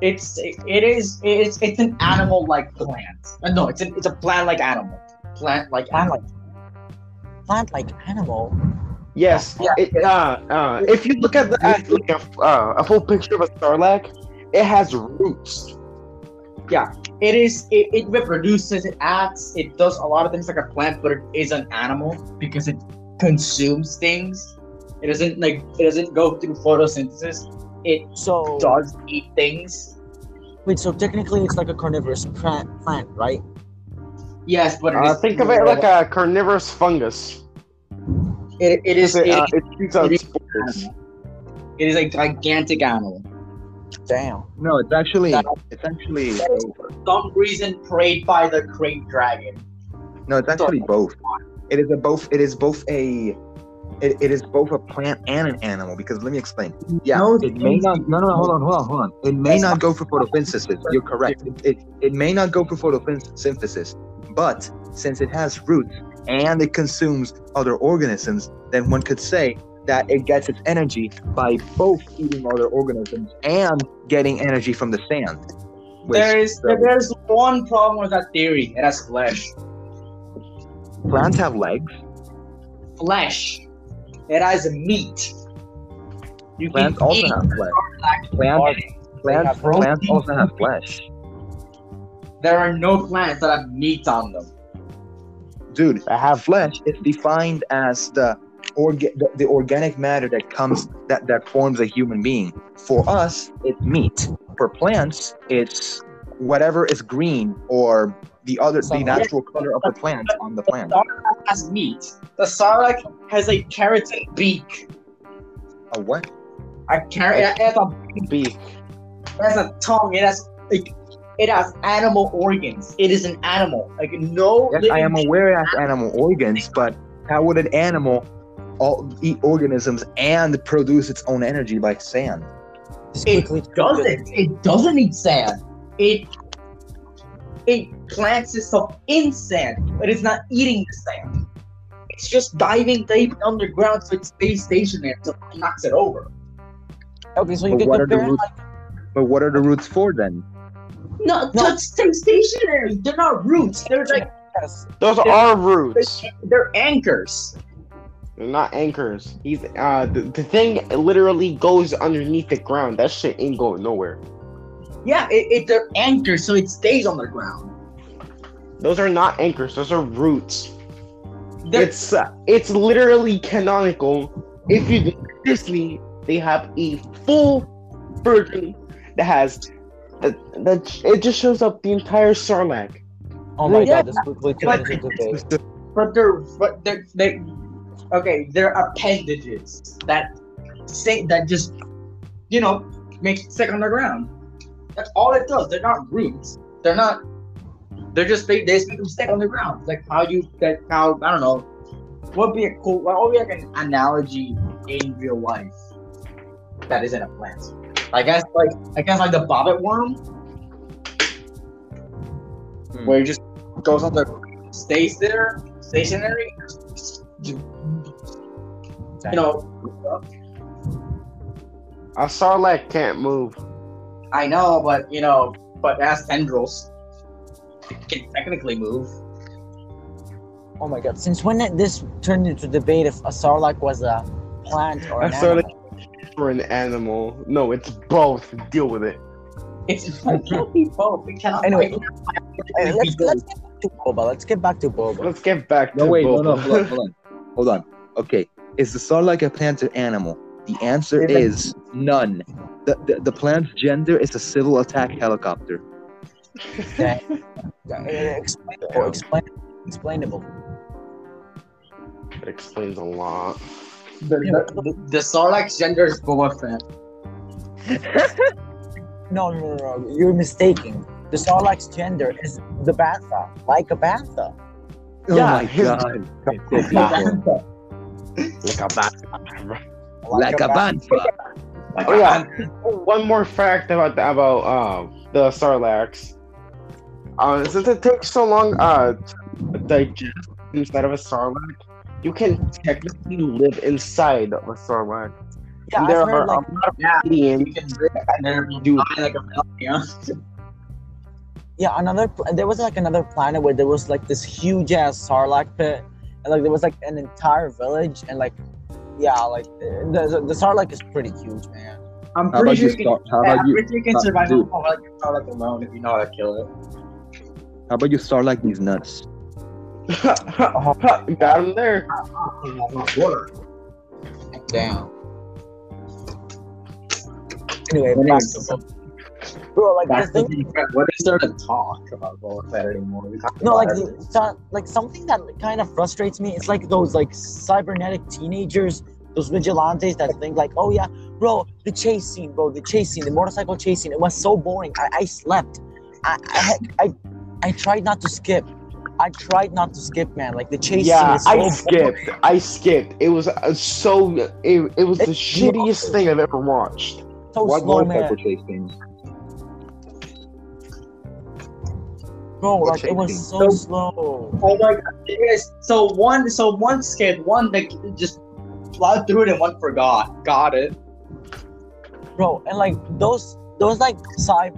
It's it, it is it's it's an animal like plant. Uh, no, it's a it's a plant like animal. Plant like Plant animal. like plant like animal. Yes. Yeah. It, uh, uh, if you look at the at, like a, uh, a full picture of a Sarlacc, it has roots. Yeah, it is it, it reproduces, it acts, it does a lot of things like a plant, but it is an animal because it consumes things. It doesn't like it doesn't go through photosynthesis. It So does eat things. wait, so technically it's like a carnivorous plant, plant, right? Yes, but it Uh, is think of it like a carnivorous fungus. It, it is. It, It, uh, it shoots out it is- spores. it is a gigantic animal. Damn. No, it's actually it's actually For some reason, preyed by the great dragon. no, it's actually both. It is a both. It is both a. It, it is both a plant and an animal because let me explain. Yeah, No, it may not. No, no, no, hold on, hold on, hold on. It may not go for photosynthesis. You're correct. It, it, it may not go for photosynthesis, but since it has roots and it consumes other organisms, then one could say that it gets its energy by both eating other organisms and getting energy from the sand. There is the there's one problem with that theory. It has flesh. plants have legs. Flesh. It has meat. You Plants also have flesh. Plants, plants, plants also have flesh. There are no plants that have meat on them. Dude, I have flesh It's defined as the orga- the, the organic matter that comes that that forms a human being. For us, it's meat. For plants, it's whatever is green or the other the Sunlight. natural color of the plant on the plant. The Sarlacc has meat. The sarlacc has a keratin beak. A what? A car- it has a beak. it has a tongue. It has like it has animal organs. It is an animal. Like no. Yes, I am aware it has animal organs, but how would an animal all eat organisms and produce its own energy like sand? Just It doesn't. It doesn't eat sand. It it plants itself in sand, but it's not eating the sand. It's just diving deep underground so it stays stationary until it knocks it over. Okay, so you But can what are the compare. roots? But what are the roots for then? No, just stay stationary. They're not roots. They're like Yes. Those are roots. they're anchors. They're not anchors. He's uh the, the thing literally goes underneath the ground. That shit ain't going nowhere. Yeah, it, it they're anchors, so it stays on the ground. Those are not anchors. Those are roots. They're, It's uh, it's literally canonical. If you look at Disney, they have a full version that has that that it just shows up the entire Sarlacc. Oh my Yeah. god, this quickly But- turns into debate. but they're but they're they okay. They're appendages that say that just you know make it stick on the ground. That's all it does. They're not roots. They're not. They're just they, they just make them stick on the ground. Like how you that how I don't know. What would be a cool? What would be like an analogy in real life that isn't a plant? I guess like I guess like the bobbit worm, Hmm. where it just goes on the stays there stationary. You know, A Sarlacc can't move. I know, but you know, but it has tendrils. It can technically move. Oh my god, since when did this turned into debate if a sarlacc was a plant or A an Sarlacc animal? for an animal. No, it's both. Deal with it. It's *laughs* it can't be both. It cannot. Anyway, it Hey, uh, let's, be let's get back to Boba. Let's get back to Boba. Let's get back to No, wait, no, Boba. no, hold on, hold on, hold on. Okay, is the sarlacc a plant or animal? The answer It's is none. The, the, the plant's gender is a civil attack helicopter. *laughs* Okay. Explainable. Explain, explainable. That explains a lot. The, the, the, the Sarlacc's gender is Boba Fett. *laughs* No, no, no, no. You're mistaken. The sarlacc's gender is the bantha, like a bantha. Oh Yeah, my his- god. *laughs* Like a bat. Like a bantha. Like Oh, yeah. bantha. One more fact about the, about um the Sarlaccs. Uh, since it takes so long uh to digest inside of a Sarlacc, you can technically live inside of a Sarlacc. Yeah, And there I've are heard, like, a lot of Yeah, aliens. you can and then Dude. like a yeah. yeah, another. There was like another planet where there was like this huge ass sarlacc pit, and like there was like an entire village, and like, yeah, like the the, the sarlacc is pretty huge, man. I'm How pretty about sure you you can. start? How I'm you? pretty sure you can uh, survive dude. on like a Sarlacc alone if you know how to kill it. How about you start like these nuts? *laughs* Got him there. Water. Damn. Anyway, What back to Boba. Bro. Like That's the the thing, thing. What is there to talk about Boba Fett anymore? We no, like the, so- like something that kind of frustrates me. It's like those like cybernetic teenagers, those vigilantes that think like, oh yeah, bro, the chase scene, bro, the chase scene, the motorcycle chase scene. It was so boring. I, I slept. I, I I I tried not to skip. I tried not to skip, man. Like the chase Yeah, scene I is so skipped. boring. I skipped. It was uh, so. It, it was the It's shittiest thing I've ever watched. So What slow, man. Bro, What like it was chase so slow. Oh my god! Yes. So one, so one skipped, one that just plowed through it, and one forgot. Got it. bro and like those those like cy-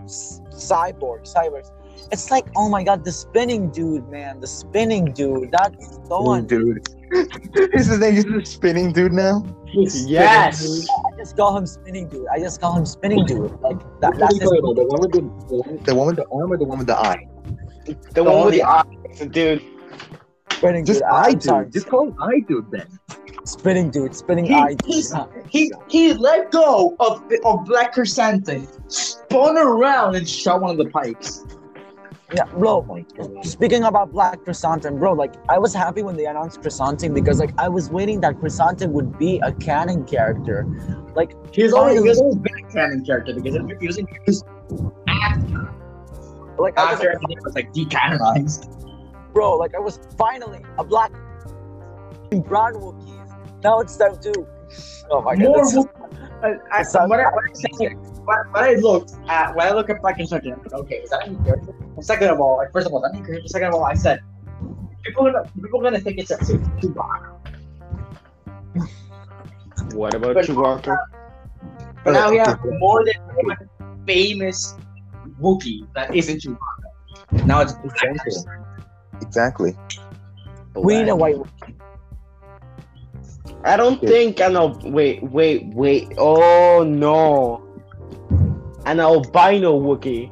cyborg cyborgs it's like oh my god the spinning dude man the spinning dude that's the one Dude. *laughs* Is his name just the spinning dude now? Yes. i just call him spinning dude i just call him spinning dude like that, that's his? The one with the, the the one with the arm or the one with the eye? The one with the eyes, dude. spinning Just dude eye i'm sorry dude. Just call him eye dude then. spinning dude spinning He, eye dude. he's- Huh. he he let go of of Black Krrsantan, spun around and shot one of the Pykes. yeah bro speaking about black Krrsantan bro like i was happy when they announced Krrsantan because like i was waiting that Krrsantan would be a canon character like He's always he always been a canon character because he was introduced after, like I was after everything was like decanonized. bro, like I was finally a black brown Wookiees. Now it's time to. Oh my god, More that's I, I, Sounds when, I, when, I said, when, when I looked at when I look at Black Construction, I'm like, okay, is that a new character? And second of all, like first of all, is that a new character? Second of all, I said people are gonna people are gonna think it's a it's Chewbacca. What about But- Chewbacca? But now we have more than one famous Wookiee that isn't Chewbacca. Now it's Exactly. Exactly. we need a white Wookiee. I don't Yeah. think I know. Wait, wait, wait. Oh no. An albino Wookiee.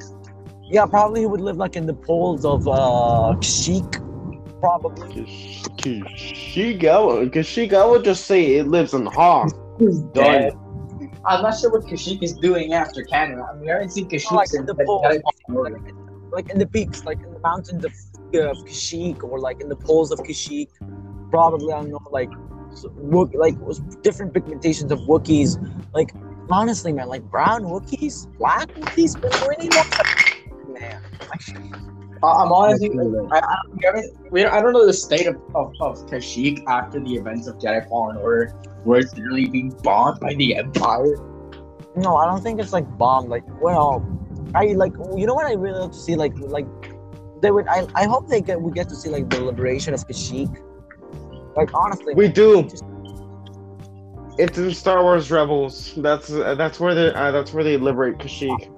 Yeah, probably he would live like in the poles of uh Sheik. Probably. Kashyyyk, Kashyyyk, I would just say it lives in Hong. dead. I'm not sure what Kashyyyk is doing after Canada. I mean, we haven't seen Kashyyyk Like since the like, pole. Jedi Fallen Order. Like, like in the peaks, like in the mountains of, uh, of Kashyyyk, or like in the poles of Kashyyyk. Probably I don't know, like like was different pigmentations of Wookiees. Like honestly, man, like brown Wookiees, black Wookiees, but really. Man, I- I'm honestly, I, I, we haven't, we, I don't know the state of, of, of Kashyyyk after the events of Jedi Fallen Order, where it's literally being bombed by the Empire. No, I don't think it's like bombed. Like, well, I like you know what I really love to see like like they would. I, I hope they get we get to see like the liberation of Kashyyyk. Like honestly, We do. Just- It's in Star Wars Rebels. That's uh, that's where they uh, that's where they liberate Kashyyyk,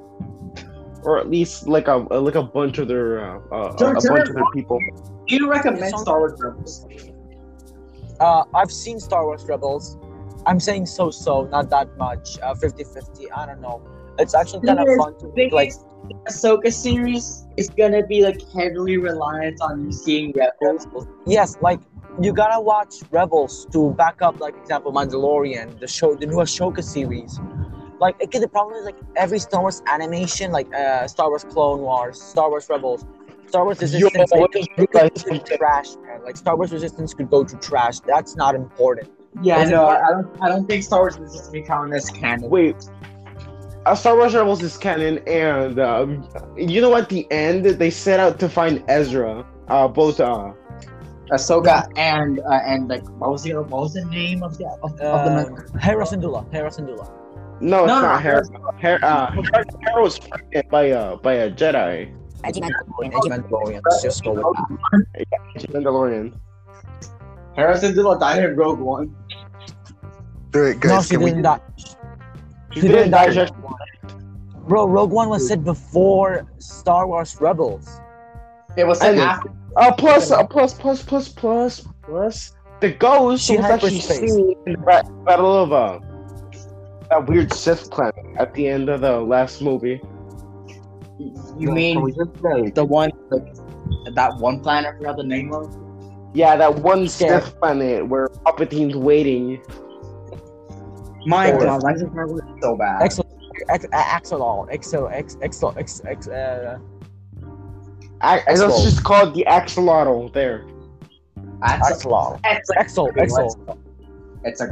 or at least like a like a bunch of their uh, uh, a, a bunch of their people. Do you recommend Star Wars Rebels? uh, I've seen Star Wars Rebels. I'm saying so so, not that much. Uh, 50-50, I don't know. It's actually kind of fun to thing like. is, the Ahsoka series is gonna be like heavily reliant on you seeing Rebels. Yes, like you gotta watch Rebels to back up, like example Mandalorian, the show, the new Ahsoka series. Like, okay, the problem is like every Star Wars animation, like uh, Star Wars Clone Wars, Star Wars Rebels, Star Wars Resistance, Yo, like, just could go to trash, man. Like Star Wars Resistance could go to trash. That's not important. Yeah, Is no, part- I don't. I don't think Star Wars Resistance is to be counted as canon. Wait, uh, Star Wars Rebels is canon, and um, you know at the end they set out to find Ezra. Uh, both uh, Ahsoka and uh, and like what was the what was the name of the of, of the Um, Hera Syndulla, Hera Syndulla. No, it's No, no, not Hera. Hera, uh, Hera, Hera was pregnant by uh by a Jedi, Anti-Mandalorian, anti-Mandalorian. Let's just go with that. Mandalorian. Hera Syndulla died in Rogue One. Alright, guys, no, she can we didn't die. He didn't die. Just, Bro, Rogue One was set before Star Wars Rebels. It was I set know. after. uh, plus, uh, plus, plus, plus, plus, plus. The ghost She was actually hyperspace. seen in the ba- battle of uh, that weird Sith planet at the end of the last movie. You mean we just the one that one planet? I forgot the name of. Yeah, that one Scared. Sith planet where Palpatine's waiting. My Four. God, Rise of Skywalker is so bad. Excellent. X, axolotl, exo, x, exo, x, x, uh, I, I Axolotl. let's just call it the axolotl there. axolotl, exo, exo, It's a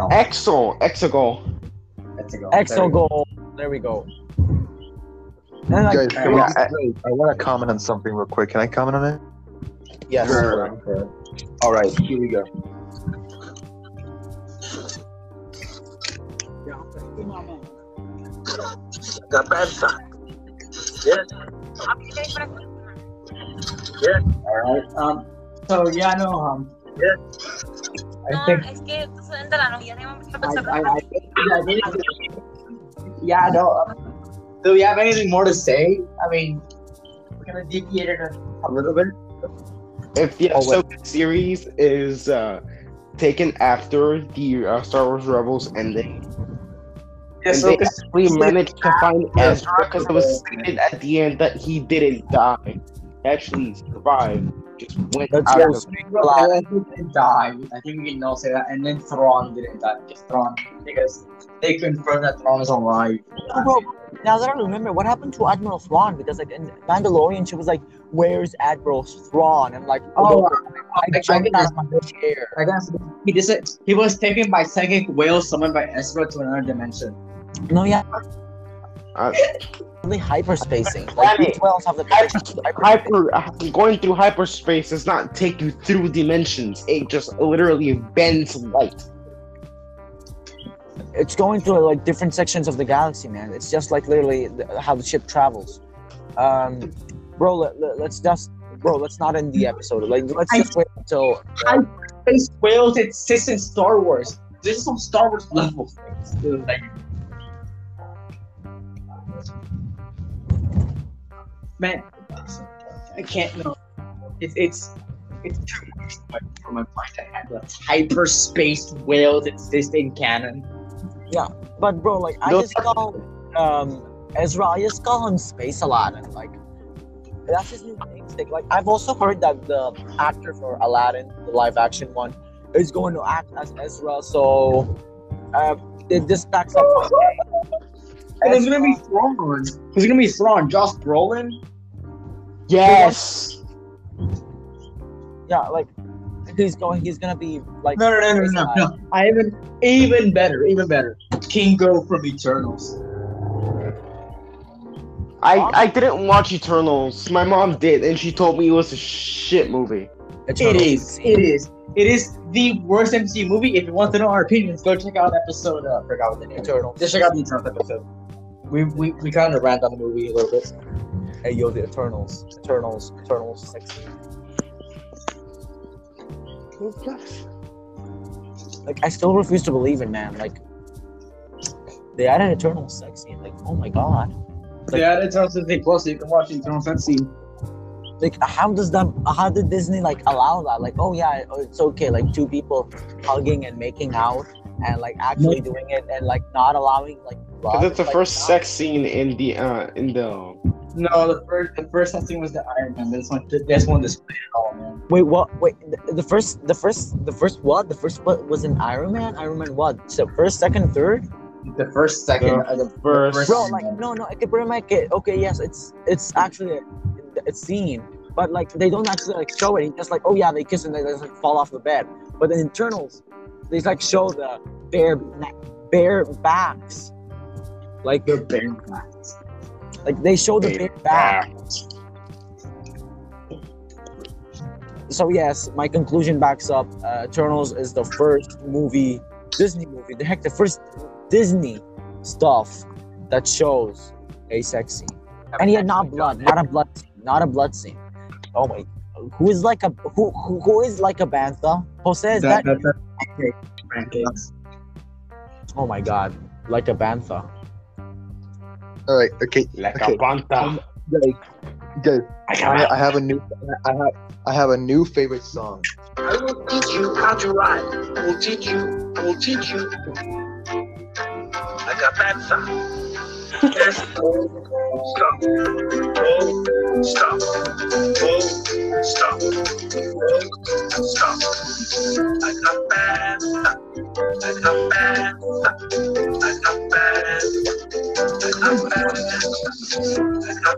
goal. Exo, a goal. exo goal. There we go. And like, Guys, can we yeah, just, I want to comment on something real quick. Can I comment on it? yes. All right, here we go. Yeah, okay, my man. Alright. Um. So yeah, no. Um. I No, think. es que tú sabes de la novia, tenemos que I, pensar I, I think. I think yeah. No. Um, do we have anything more to say? I mean, we're gonna deviate it a, a little bit. If the Oh, wait. Ahsoka series is uh, taken after the uh, Star Wars Rebels ending, and they actually managed to find Ezra because it was stated at the end that he didn't die. He actually survived. Just went Let's out go of straight Well. I think he didn't die. I think we can all say that. And then Thrawn didn't die. Just Thrawn because they confirmed that Thrawn is alive. Bro, now that I remember, what happened to Admiral Thrawn? Because like in Mandalorian, she was like, "Where's Admiral Thrawn?" And like, Oh, oh, I, I I jumped out my chair. I guess he just he was taken by psychic whale summoned by Ezra to another dimension. No, yeah. Uh, Really hyperspacing. Like Planet. these whales have the Hyper, hyperspace. hyper, uh, going through hyperspace does not take you through dimensions. It just literally bends light. It's going through like different sections of the galaxy, man. It's just like literally how the ship travels. Um, bro, let, let, us just, bro, let's not end the episode. Like, let's just wait until. Space whales exist in Star Wars. This is some Star Wars level things. dude. Like, man, I can't. No, it's it's it's too much for my, for my mind to handle. Hyperspace whales exist in canon. Yeah, but bro, like I No. just call um Ezra, I just call him Space Aladdin. Like that's his new namesake. Like I've also heard that the actor for Aladdin, the live action one, is going to act as Ezra. So uh, it, this backs up. My. And there's gonna be Thrawn. There's gonna be Thrawn. Josh Brolin. Yes. Yeah, like he's going. He's gonna be like. No, no, no, no, no, no. I even even better, even better. Kingo from Eternals. I, I didn't watch Eternals. My mom did, and she told me it was a shit movie. It is. It is. It is the worst MCU movie. If you want to know our opinions, go check out episode. Uh, I forgot what the name. Eternals. Just check out the Eternals episode. We we, we kind of ran down the movie a little bit. Hey yo, the Eternals, Eternals, Eternals, sexy. Like I still refuse to believe it, man. Like they added Eternals sexy. Like oh my god. Like- yeah, Eternals Disney Plus. So you can watch the Eternals that scene. Like how does that? How did Disney like allow that? Like oh yeah, oh, it's okay. Like two people hugging and making out and like actually doing it and like not allowing like. blood. Because it's the Like, first nah. sex scene in the uh in the No, the first the first sex scene was the Iron Man. This one this one displayed it all, man. Wait, what? Wait, the, the first, the first, the first what? The first what was in Iron Man? Iron Man what? So first, second, third? The first second, The uh, the first- Bro, like no, no. I can pretty much get okay. Yes, it's it's actually a, it's seen, but like they don't actually like show it. It's just like oh yeah, they kiss and they just like fall off the bed. But in Internals, they like show the bare bare backs, like the bare backs. like they show the bare back. So yes, my conclusion backs up. Uh, Eternals is the first movie, Disney movie. The heck, the first Disney stuff that shows a sex scene, and yet not blood, not a blood scene, not a blood scene. Oh wait, who is like a who who, who is like a bantha? Jose is that? that, that, pancakes. Oh my god, like a bantha. All right, okay, like Okay. a banta. guys, um, guys. I, I have a new, I have, I have a new favorite song. I will teach you how to ride. I will teach you. I will teach you. Like a panther. Yes. Stop. Oh, stop. Oh, stop. Oh, stop. Like a panther. Like a panther. Like a panther. Like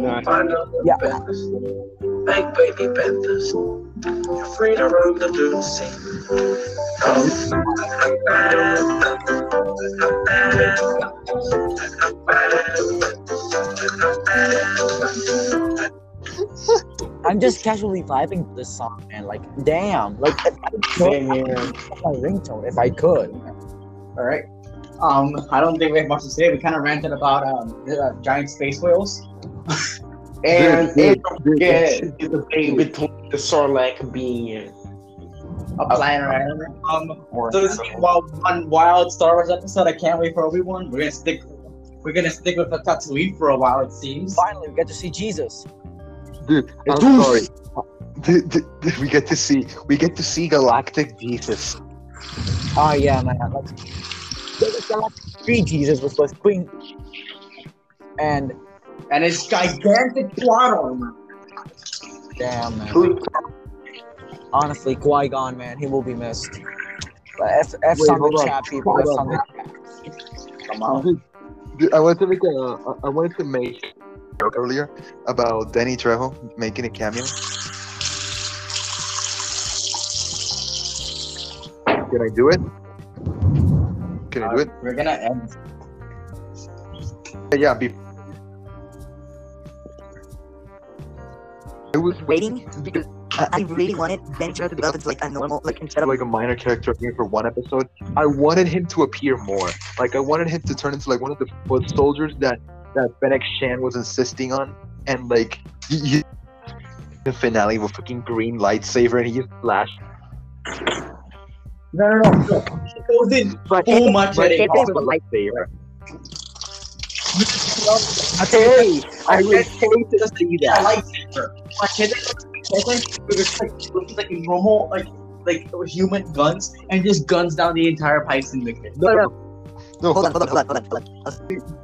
Nice. Yeah. Make baby panthers. You're free to roam the Lucy. I'm just casually vibing to this song, man. Like, damn. Like, if I could, Same here. My ringtone if I could. All right. Um, I don't think we have much to say. We kind of ranted about um uh, giant space whales. *laughs* And Dude, and don't forget the debate between the Sarlacc being A planet animal. Um, so this is while one wild Star Wars episode. I can't wait for Obi Wan. We're gonna stick. We're gonna stick with the Tatooine for a while. It seems. Finally, we get to see Jesus. Dude, I'm sorry. We get to see we get to see Galactic Jesus. Oh, yeah, man. Like, there's like three Jesus was with Queen. And, And it's gigantic plot armor. Damn, man. Honestly, Qui Gon, man, he will be missed. But F, F's Wait, on the chat, people. F's on. the chat. Come on. Dude, I wanted to make a. I wanted to make a joke earlier about Danny Trejo making a cameo. Can I do it? Can I do uh, it? We're gonna end. Yeah, be. I was waiting because uh, I really wanted Venture to develop into like a normal, like instead of like a minor character here for one episode. I wanted him to appear more. Like I wanted him to turn into like one of the foot soldiers that that Fennec Shand was insisting on, and like y- y- the finale with fucking green lightsaber and he just flashed. No, no, no. no. He goes in but too much but at if it. it was like lightsaber. Hey, I would hate to see yeah, that. lightsaber. Like, hit it with just like with like normal like like human guns and just guns down the entire Python victim. No, no, no. hold on, hold on, hold on, hold on, hold on.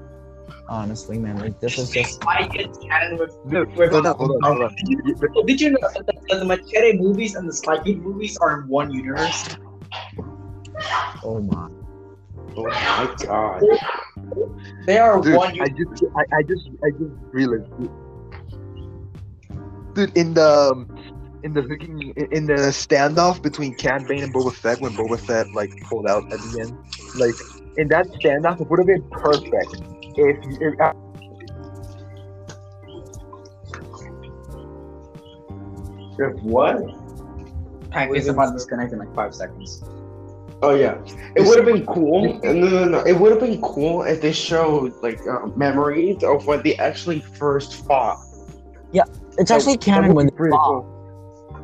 Honestly, man, like, this is just. I get canon with Dude, with hold on, hold on, hold on. Did you, know that the, the Machete movies and the Spy Kid movies are in one universe? Oh, my. Oh my god. They are Dude, one I just, I, I just, I just realized, dude, in the, um, in the in the standoff between Cad Bane and Boba Fett, when Boba Fett like pulled out at the end, like in that standoff, it would have been perfect if, if If what? Hank is about to disconnect in like five seconds. Oh yeah, it would have been cool. No, no, no. It would have been cool if they showed like uh, memories of when they actually first fought. Yeah, it's actually That canon when they fought. cool.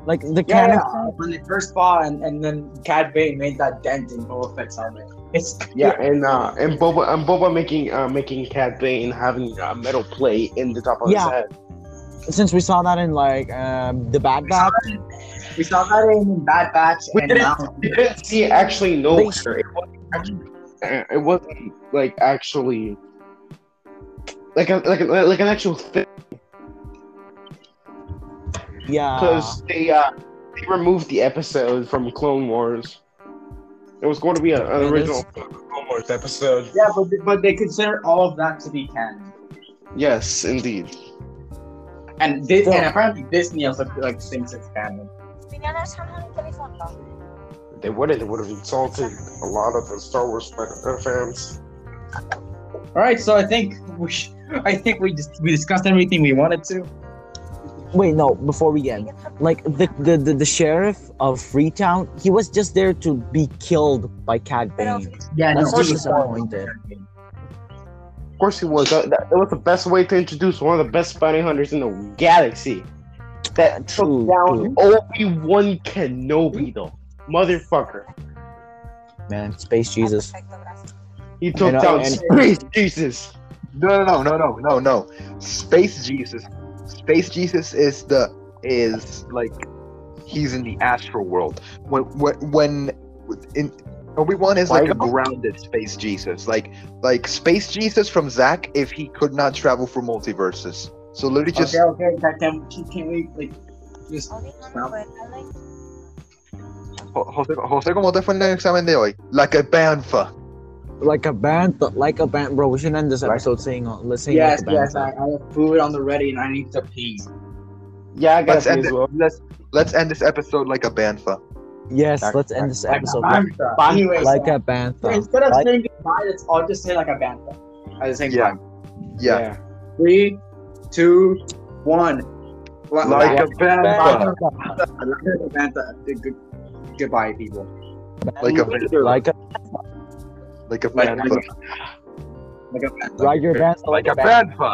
Like, the Yeah, canon. yeah. when they first fought, and, and then Cad Bane made that dent in Boba Fett's helmet. It's Yeah, and uh, and Boba and Boba making uh, making Cad Bane having a metal plate in the top of Yeah. his head. Since we saw that in, like, um, the Bad Batch. we saw that in Bad Batch We and didn't- now You didn't see actually no They- It wasn't, actually, uh, it wasn't like actually like a, like a, like an actual thing Yeah. because they uh they removed the episode from Clone Wars. It was going to be a, an Yeah, original Clone Wars episode. yeah, but they, but they consider all of that to be canon. Yes, indeed. And this, Yeah. and apparently Disney also like thinks it's canon. Pinyanas ka ng telephone ba? They would have they would have insulted a lot of the Star Wars fan- uh, fans. All right, so I think we sh- I think we just we discussed everything we wanted to. Wait, no, before we end. Like, the, the, the, the sheriff of Freetown, he was just there to be killed by Cad Bane. Yeah, That's no, just we- disappointed. Of course, he was. That, that, that was the best way to introduce one of the best bounty hunters in the galaxy. That True, took down true. Obi Wan Kenobi, though, motherfucker. Man, Space Jesus. He took And, uh, down and- Space Jesus. no, no, no, no, no, no. Space Jesus, Space Jesus is the is like he's in the astral world. When when when in Obi Wan is like a grounded Space Jesus, like like Space Jesus from Zach if he could not travel for multiverses. So literally just okay, okay, can, can, can we like just Okay, ano ba? I like Jo- José, José, ¿cómo te fue en el examen de hoy? Like a banfa. Like a band, like a band, bro. We should end this episode saying, uh, let's sing Yes, like a band. yes, I, I have food on the ready and I need to pee. Yeah, I got Let's to end as it. well. Let's let's end this episode like a banfa. Yes, let's end this episode with Bantha. Anyways, like uh, a band. instead of Like- saying goodbye, let's all just say like a bantha at the same Yeah. time. Yeah. Three, two, one. Like, Like a like a bantha. Goodbye, people. Like a like a like a Like, banfa. like a bantha. like your band. Like a banfa.